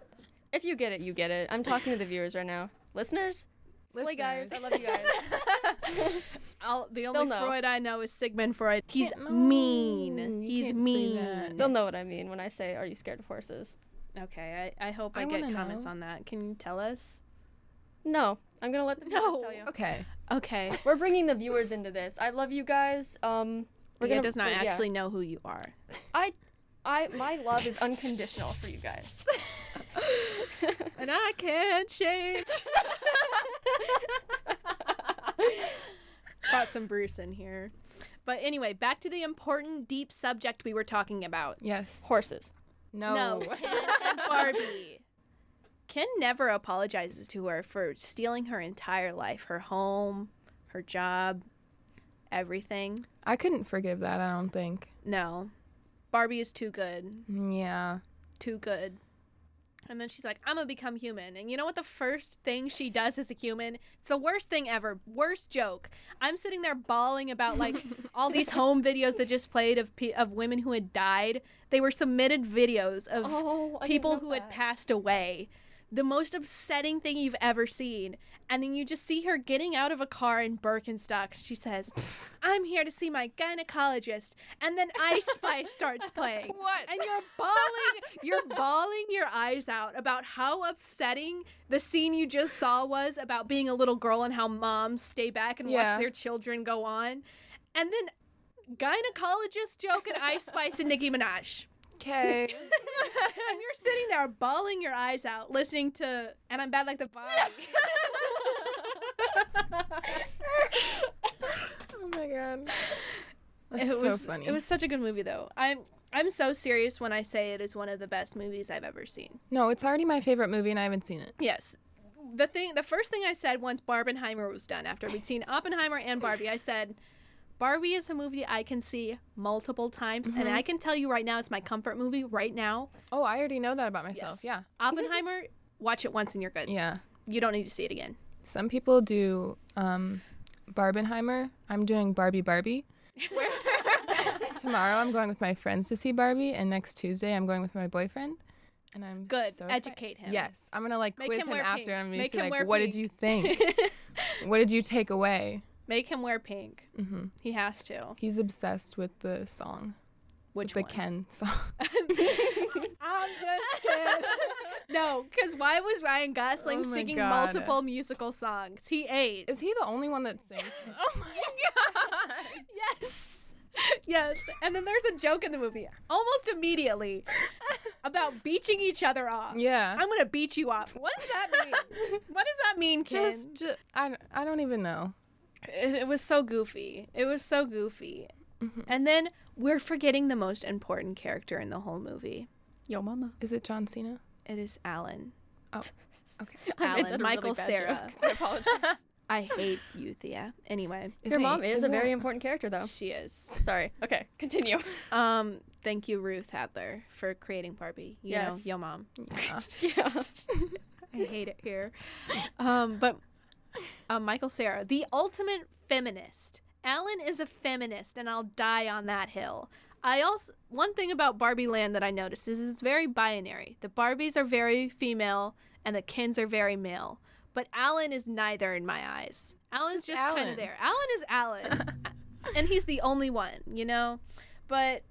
S2: if you get it, you get it. I'm talking to the viewers right now. Listeners? Slay guys. I love you guys.
S3: I'll, the only. Freud I know is Sigmund Freud. He's
S1: no,
S3: mean.
S1: Mm, you
S3: He's mean.
S2: They'll know what I mean when I say, "Are you scared of horses?"
S3: Okay, I, I hope I,
S1: I
S3: get comments
S1: know.
S3: on that. Can you tell us?
S2: No, I'm gonna let the viewers
S3: No.
S2: tell you.
S1: Okay.
S3: Okay.
S2: We're bringing the viewers into this. I love you guys. Um, we're
S3: Dia
S2: gonna
S3: does not
S2: yeah.
S3: actually know who you are.
S2: I, I, my love is unconditional for you guys.
S3: and I can't change. Got some Bruce in here. But anyway, back to the important, deep subject we were talking about.
S1: Yes.
S2: Horses.
S1: No.
S3: No, Ken and Barbie. Ken never apologizes to her for stealing her entire life her home, her job, everything.
S1: I couldn't forgive that, I don't think.
S3: No. Barbie is too good.
S1: Yeah.
S3: Too good. And then she's like, I'm gonna become human. And you know what the first thing she does as a human? It's the worst thing ever. Worst joke. I'm sitting there bawling about like all these home videos that just played of pe- of women who had died. They were submitted videos of
S2: Oh,
S3: people who had passed away. The most upsetting thing you've ever seen. And then you just see her getting out of a car in Birkenstock. She says, I'm here to see my gynecologist. And then Ice Spice starts playing.
S1: What?
S3: And you're bawling, you're bawling your eyes out about how upsetting the scene you just saw was about being a little girl and how moms stay back and watch their children go on. And then gynecologist joke and Ice Spice and Nicki Minaj.
S1: Okay.
S3: and you're sitting there bawling your eyes out listening to and I'm bad like the body.
S1: oh my god. That's
S3: it
S1: so
S3: was
S1: funny.
S3: it was such a good movie though. I'm I'm so serious when I say it is one of the best movies I've ever seen.
S1: no, it's already my favorite movie and I haven't seen it.
S3: Yes. The thing the first thing I said once Barbenheimer was done after we'd seen Oppenheimer and Barbie, I said Barbie is a movie I can see multiple times and I can tell you right now it's my comfort movie right now.
S1: Oh, I already know that about myself.
S3: Yes.
S1: Yeah.
S3: Oppenheimer, watch it once and you're good.
S1: Yeah.
S3: You don't need to see it again.
S1: Some people do um Barbenheimer. I'm doing Barbie Barbie. Tomorrow I'm going with my friends to see Barbie, and next Tuesday I'm going with my boyfriend. And I'm
S3: Good.
S1: so.
S3: Educate him.
S1: Yes, I'm gonna like
S3: Make
S1: quiz
S3: him
S1: him, after,
S3: pink.
S1: I'm gonna
S3: Make
S1: be
S3: him
S1: like, "What did you think? what did you take away?"
S3: Make him wear pink.
S1: hmm
S3: He has to.
S1: He's obsessed with the song,
S3: Which
S1: the? Ken song.
S3: I'm just kidding. no, because why was Ryan Gosling
S1: Oh
S3: singing
S1: God.
S3: multiple musical songs? He ate.
S1: Is he the only one that sings?
S3: oh my god. yes. Yes. And then there's a joke in the movie almost immediately about beaching each other off.
S1: yeah.
S3: I'm gonna beat you off. What does that mean? what does that mean, Ken?
S1: just, just I, I don't even know.
S3: It, it was so goofy. It was so goofy. And then we're forgetting the most important character in the whole movie.
S2: Yo, mama.
S1: Is it John Cena?
S3: It is Alan.
S1: Oh,
S2: okay.
S3: Alan, Michael Cera.
S2: I apologize.
S3: I hate you, Thea. Anyway,
S1: Is
S2: Your
S1: he-
S2: mom is a
S1: isn't
S2: very important character, though.
S3: she is.
S2: Sorry. Okay, continue.
S3: Um, thank you, Ruth Handler, for creating Barbie. You
S2: Yes.
S3: know, yo mom.
S1: Yeah.
S2: yeah.
S3: I hate it here. Um, but uh, Michael Cera, the ultimate feminist. Alan is a feminist, and I'll die on that hill. I also one thing about Barbie Land that I noticed is it's very binary. The Barbies are very female, and the Kens are very male. But Alan is neither in my eyes. Alan's
S1: just
S3: just, kind of there. Alan is Alan, and he's the only one, you know. But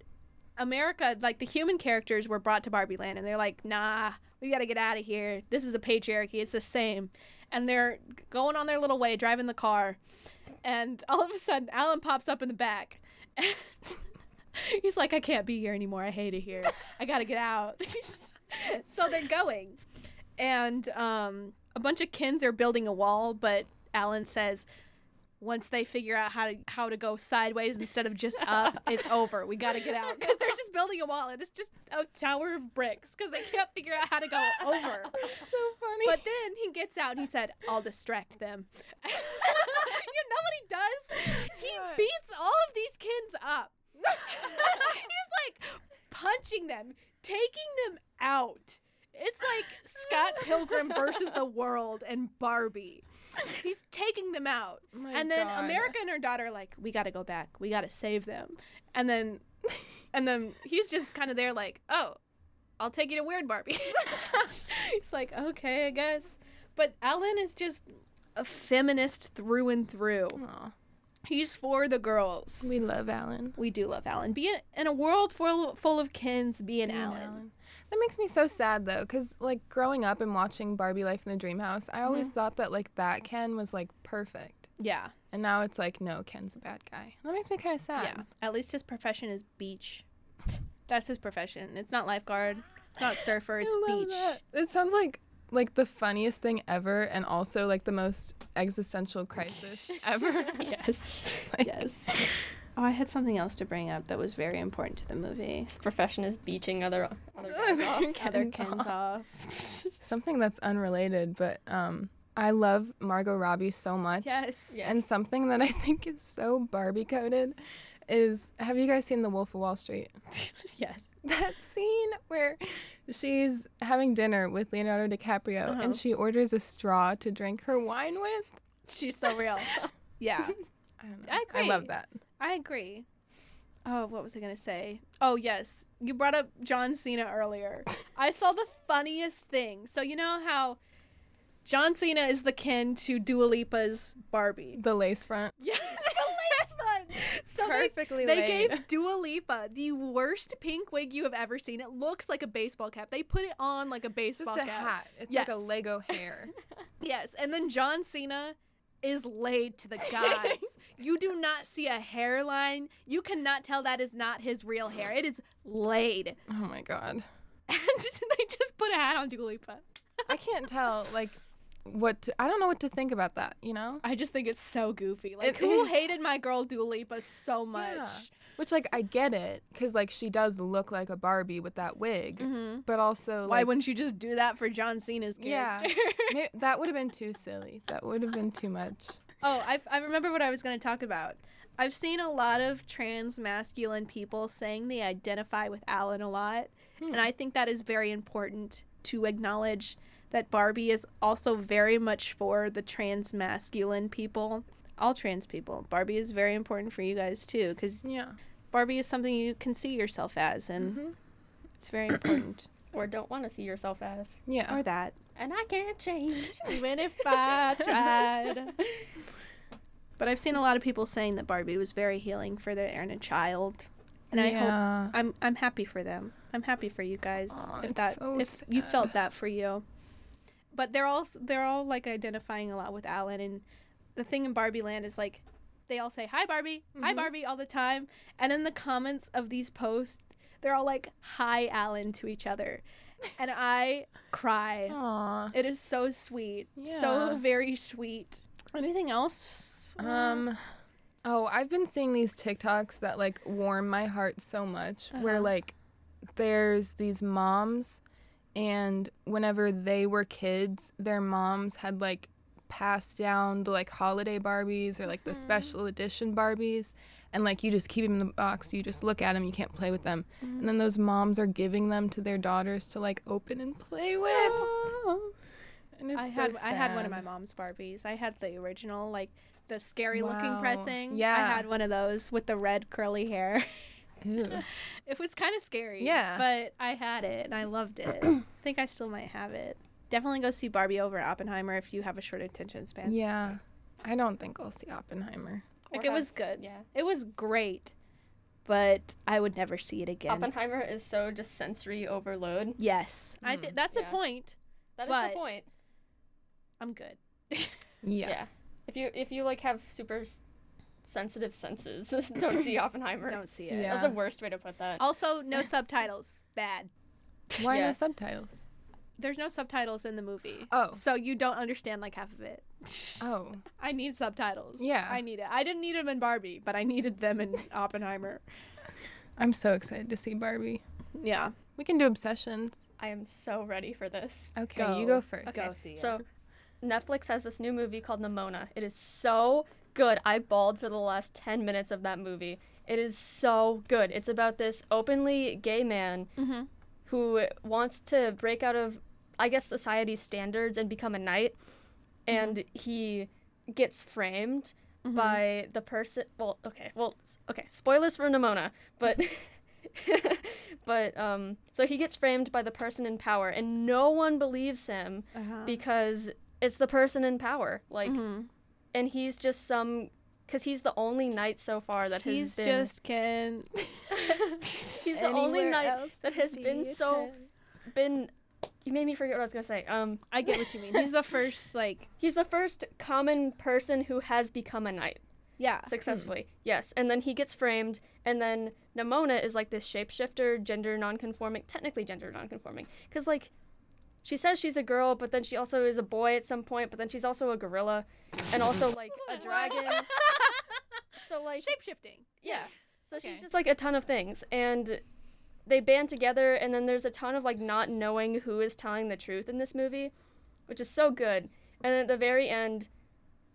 S3: America, like the human characters were brought to Barbie Land and they're like, nah, we gotta get out of here. This is a patriarchy. It's the same. And they're going on their little way, driving the car. And all of a sudden, Alan pops up in the back. And he's like, I can't be here anymore. I hate it here. I gotta get out. so they're going. And um, a bunch of Kens are building a wall, but Alan says, once they figure out how to how to go sideways instead of just up, it's over. We got to get out because they're just building a wall and it's just a tower of bricks because they can't figure out how to go over.
S1: so funny.
S3: But then he gets out and he said, "I'll distract them." you know what he does? He beats all of these kids up. He's like punching them, taking them out. It's like Scott Pilgrim versus the world and Barbie. He's taking them out. And then
S1: God.
S3: America and her daughter are like, we gotta go back. We gotta save them. And then and then he's just kind of there like, oh, I'll take you to Weird Barbie. he's like, okay, I guess. But Alan is just a feminist through and through.
S1: Aw,
S3: He's for the girls.
S1: we love Alan.
S3: We do love Alan. Be in, in a world full full of Kens. Be an
S1: Being
S3: Alan.
S1: That makes me so sad though, because like growing up and watching Barbie Life in the Dream House, I always
S3: Mm-hmm.
S1: thought that like that Ken was like perfect,
S3: Yeah,
S1: and now it's like no, Ken's a bad guy. That makes me kind of sad.
S3: yeah. At least his profession is beach. That's his profession. It's not lifeguard. It's not surfer. It's beach.
S1: that. It sounds like like the funniest thing ever, and also like the most existential crisis ever.
S3: Yes.
S1: Like-
S3: yes. Oh, I had something else to bring up that was very important to the movie.
S2: His profession is beaching other other guys off.
S3: Other
S1: Ken's
S3: off.
S1: Something that's unrelated, but um, I love Margot Robbie so much.
S3: Yes.
S1: And something that I think is so Barbie coded is have you guys seen The Wolf of Wall Street?
S3: yes.
S1: That scene where she's having dinner with Leonardo DiCaprio
S3: Uh-huh.
S1: and she orders a straw to drink her wine with.
S3: She's so real. yeah.
S1: I, don't know.
S3: I
S1: I love that.
S3: I agree. Oh, what was I going to say? Oh, yes. You brought up John Cena earlier. I saw the funniest thing. So, you know how John Cena is the Ken to Dua Lipa's Barbie?
S1: The lace front.
S3: Yes, the lace one. So they-
S1: Perfectly
S3: they,
S1: laid.
S3: gave Dua Lipa the worst pink wig you have ever seen. It looks like a baseball cap. They put it on like a baseball
S1: just a
S3: cap.
S1: hat. It's like a
S3: Yes.
S1: Lego hair.
S3: Yes, and then John Cena is laid to the gods. you do not see a hairline. You cannot tell that is not his real hair. It is laid.
S1: oh my god.
S3: And they just put a hat on Dua Lipa.
S1: I can't tell like what to, I don't know what to think about that, you know?
S3: I just think it's so goofy. Like,
S1: It
S3: who
S1: is.
S3: hated my girl Dua Lipa so much?
S1: Yeah. Which like I get it cuz like she does look like a Barbie with that wig. But also
S3: Mm-hmm. Why
S1: like,
S3: wouldn't you just do that for John Cena's
S1: Yeah.
S3: character?
S1: May- that would have been too silly. That would have been too much.
S3: Oh, I, I remember what I was going to talk about. I've seen a lot of trans masculine people saying they identify with Alan a lot. And I think that is very important to acknowledge that Barbie is also very much for the trans masculine people, all trans people. Barbie is very important for you guys too, because
S1: Yeah.
S3: Barbie is something you can see yourself as, and
S1: Mhm.
S3: it's very important.
S2: Or don't want to see yourself as.
S1: Yeah.
S3: or that.
S2: And I can't change.
S3: Even if I tried. But I've seen a lot of people saying that Barbie was very healing for their inner child. And I hope I'm I'm happy for them. I'm happy for you guys
S1: Aw,
S3: if that
S1: so
S3: if you felt that for you. But they're all they're all like identifying a lot with Alan and the thing in Barbie Land is like they all say hi Barbie, hi
S1: Mhm.
S3: Barbie all the time and in the comments of these posts they're all like hi Alan to each other. And I cry.
S1: Aw.
S3: It is so sweet.
S1: Yeah.
S3: So very sweet. Anything else?
S1: Um oh, I've been seeing these TikToks that like warm my heart so much where
S3: Uh-huh.
S1: like there's these moms and whenever they were kids, their moms had like passed down the like holiday Barbies or like the hmm. special edition Barbies and like you just keep them in the box, you just look at them, you can't play with them. Hmm. And then those moms are giving them to their daughters to like open and play with. And it's
S3: I
S1: so
S3: had I had one of my mom's Barbies. I had the original, like the scary looking pressing.
S1: Yeah.
S3: I had one of those with the red curly hair.
S1: Ew.
S3: it was kind of scary.
S1: Yeah.
S3: But I had it and I loved it. I think I still might have it. Definitely go see Barbie over Oppenheimer if you have a short attention span.
S1: Yeah. I don't think I'll see Oppenheimer.
S3: Like
S2: Or
S3: it
S2: have-
S3: was good.
S2: Yeah.
S3: It was great, but I would never see it again.
S2: Oppenheimer is so just sensory overload.
S3: yes, I
S1: Mm,
S3: th- that's
S2: yeah.
S3: the point.
S2: That is the point.
S3: I'm good.
S1: Yeah.
S2: Yeah. If you if you like have super s- sensitive senses, don't see Oppenheimer.
S3: Don't see it.
S1: Yeah.
S2: That's the worst way to put that.
S3: Also, no subtitles. Bad.
S1: Why
S2: Yes.
S1: no subtitles?
S3: There's no subtitles in the movie.
S1: Oh.
S3: So you don't understand like half of it.
S1: Oh.
S3: I need subtitles.
S1: Yeah.
S3: I need it. I didn't need them in Barbie, but I needed them in Oppenheimer.
S1: I'm so excited to see Barbie.
S3: Yeah.
S1: We can do obsessions.
S2: I am so ready for this.
S1: Okay, you go first.
S3: Go see.
S2: So, Netflix has this new movie called Nimona. It is so good. I bawled for the last 10 minutes of that movie. It is so good. It's about this openly gay man
S3: Mhm.
S2: who wants to break out of, I guess, society's standards and become a knight. And he gets framed by the person. Well, okay. Well, okay. Spoilers for Nimona. But. but um so he gets framed by the person in power and no one believes him
S3: uh-huh.
S2: because it's the person in power like
S3: Mhm.
S2: And he's just some because he's the only knight so far that has
S3: he's
S2: been
S3: just can.
S2: he's the only knight that has been so been you made me forget what i was gonna say um
S3: I get what you mean. He's the first like
S2: he's the first common person who has become a knight
S3: yeah.
S2: successfully yes and then he gets framed and then Nimona is like this shapeshifter gender nonconforming technically gender nonconforming because like she says she's a girl but then she also is a boy at some point but then she's also a gorilla and also like a dragon so like
S3: Shape shifting.
S2: yeah so
S3: Okay.
S2: she's just like a ton of things and they band together and then there's a ton of like not knowing who is telling the truth in this movie which is so good and at the very end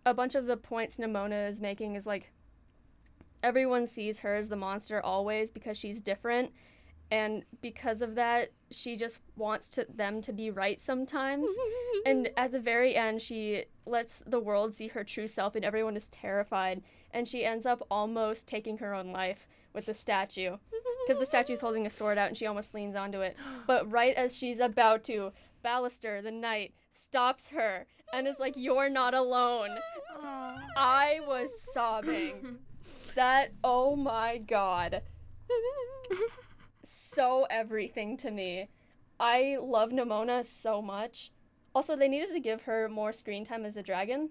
S2: a bunch of the points Nimona is making is like everyone sees her as the monster always because she's different and because of that she just wants to them to be right sometimes and at the very end she lets the world see her true self and everyone is terrified and she ends up almost taking her own life with the statue because the statue is holding a sword out and she almost leans onto it but right as she's about to Ballister, the knight, stops her and is like, You're not alone. I was sobbing. That, oh my god. So everything to me. I love Nimona so much. Also, they needed to give her more screen time as a dragon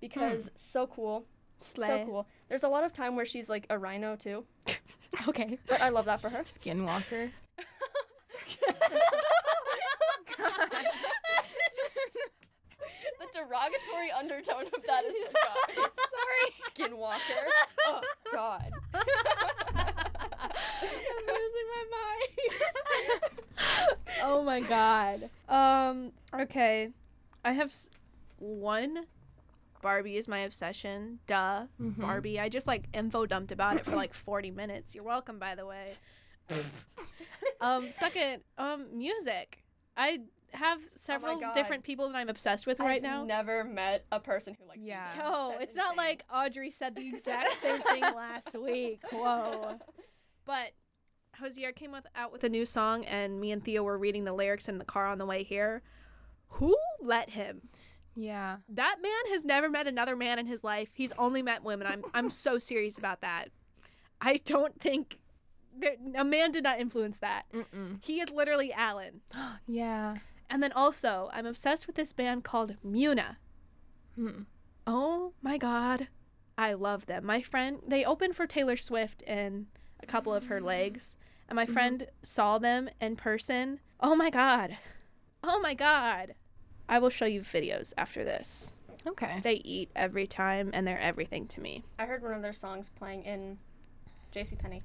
S2: because hmm. so cool.
S3: Slay.
S2: So cool. There's a lot of time where she's like a rhino too,
S3: Okay.
S2: but I love that for her.
S1: Skinwalker.
S2: the derogatory undertone of that is forgotten. Sorry. Skinwalker. Oh, God.
S3: I'm losing my mind. oh my god. Um. Okay. I have s- one. Barbie is my obsession. Duh. Barbie. I just like info dumped about it for like 40 minutes. You're welcome, by the way. um. Second. Um. Music. I have several
S2: God.
S3: different people that I'm obsessed with right now.
S2: I've
S3: now.
S2: never met a person who likes
S1: Yeah.
S2: music.
S3: Yo,
S2: That's
S3: it's not like Audrey said the exact same thing last week. Whoa. But Hozier came with, out with a new song, and me and Thea were reading the lyrics in the car on the way here. Who let him?
S1: Yeah.
S3: That man has never met another man in his life. He's only met women. I'm I'm so serious about that. I don't think there, a man did not influence that. He is literally Alan.
S1: Yeah.
S3: And then also, I'm obsessed with this band called Muna. Oh my god. I love them. My friend, they opened for Taylor Swift in a couple of her legs, and my friend saw them in person. Oh my god. Oh my god. I will show you videos after this.
S1: Okay.
S3: They eat every time and they're everything to me.
S2: I heard one of their songs playing in J.C. Penney.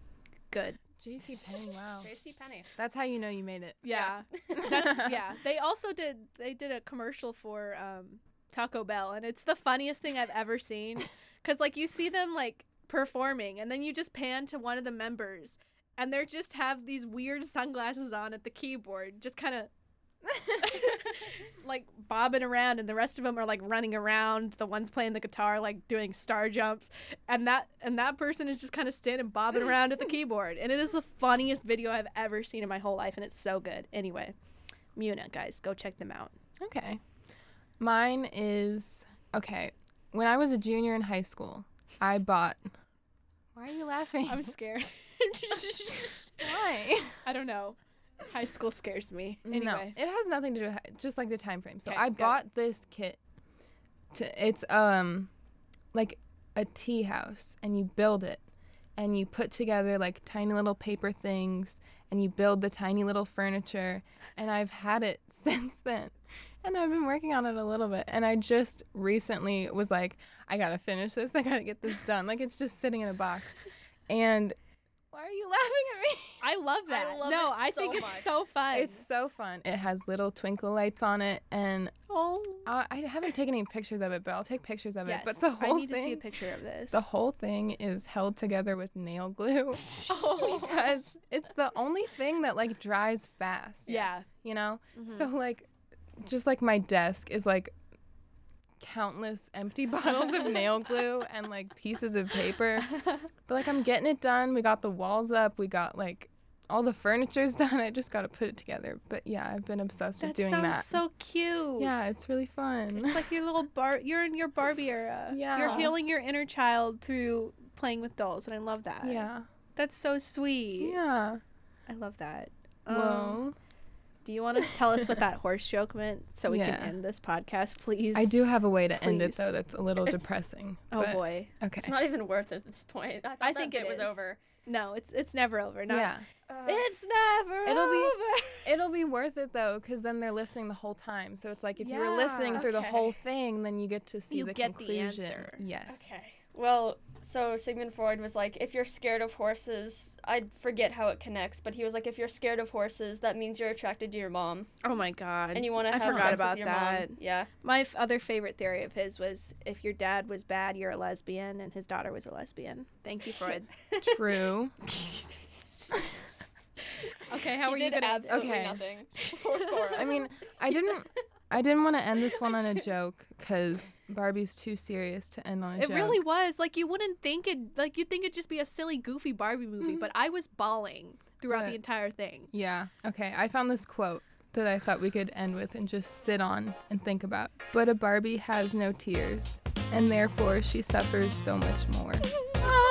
S3: Good.
S1: JC Penney, wow.
S2: J.C. Penney.
S1: That's how you know you made it.
S3: Yeah. That's, yeah. They also did they did a commercial for um Taco Bell and it's the funniest thing I've ever seen cuz like you see them like performing and then you just pan to one of the members and they just have these weird sunglasses on at the keyboard just kind of like bobbing around and the rest of them are like running around the ones playing the guitar like doing star jumps and that and that person is just kind of standing bobbing around at the keyboard and it is the funniest video i've ever seen in my whole life and it's so good anyway muna guys go check them out
S1: Okay. Mine is okay. When I was a junior in high school, I bought. Why are you laughing?
S3: i'm scared
S1: Why?
S3: i don't know high school scares me anyway
S1: No, it has nothing to do with hi- just like the time frame. So
S3: Okay,
S1: I
S3: got it.
S1: bought this kit. To it's um, like a tea house, and you build it, and you put together like tiny little paper things, and you build the tiny little furniture. And I've had it since then, and I've been working on it a little bit. And I just recently was like, I gotta finish this. I gotta get this done. Like it's just sitting in a box, and. Why are you laughing at me?
S3: i love that I
S2: love
S3: no i
S2: so
S3: think it's
S2: much.
S3: so fun
S1: It's so fun. It has little twinkle lights on it, and
S3: oh
S1: I, I haven't taken any pictures of it, but I'll take pictures of
S3: yes
S1: it. But the whole
S3: i need
S1: thing,
S3: to see a picture of this
S1: the whole thing is held together with nail glue oh. because it's the only thing that like dries fast.
S3: yeah
S1: you know. Mm-hmm. So like, just like my desk is like countless empty bottles of nail glue and like pieces of paper. But like I'm getting it done. We got the walls up. We got like all the furniture's done. I just got to put it together. But yeah, I've been obsessed
S3: that
S1: with doing
S3: sounds
S1: that.
S3: sounds so cute
S1: yeah, it's really fun.
S3: It's like your little bar. You're in your Barbie era.
S1: Yeah.
S3: You're healing your inner child through playing with dolls, and I love that.
S1: yeah.
S3: That's so sweet.
S1: Yeah.
S3: I love that. Um,
S1: Well,
S3: do you want to tell us what that horse joke meant so we
S1: Yeah.
S3: can end this podcast, please?
S1: I do have a way to end it though. That's a little
S2: It's-
S1: depressing.
S3: Oh boy.
S1: Okay.
S2: It's not even worth it at this point. I,
S3: I think
S2: bit
S3: it
S2: was
S3: is.
S2: over.
S3: No, it's it's never over. Not,
S1: yeah.
S3: Uh, it's never
S1: It'll be- It'll be worth it though, because then they're listening the whole time. So it's like if you were
S3: Yeah,
S1: listening through the whole thing, then you get to see
S3: You
S1: the
S3: get the
S1: conclusion.
S3: answer.
S1: Yes.
S3: Okay.
S2: Well, so Sigmund Freud was like, if you're scared of horses, I forget how it connects, but he was like, if you're scared of horses, that means you're attracted to your mom,
S3: Oh my god.
S2: and you want to
S3: I
S2: have
S3: forgot
S2: sex
S3: about
S2: with your
S3: that.
S2: mom. Yeah.
S3: My f- other favorite theory of his was if your dad was bad, you're a lesbian, and his daughter was a lesbian. Thank you, Freud.
S1: True.
S3: okay, how
S2: he
S3: are
S2: did
S3: you gonna?
S2: absolutely
S1: Okay.
S2: nothing. Poor
S1: I mean, I didn't. I didn't want to end this one on a joke because Barbie's too serious to end on a
S3: It
S1: joke.
S3: It really was like you wouldn't think it. Like you'd think it'd just be a silly, goofy Barbie movie, mm-hmm. but I was bawling throughout
S1: But-
S3: the entire thing.
S1: Yeah. Okay. I found this quote that I thought we could end with and just sit on and think about. But a Barbie has no tears, and therefore she suffers so much more.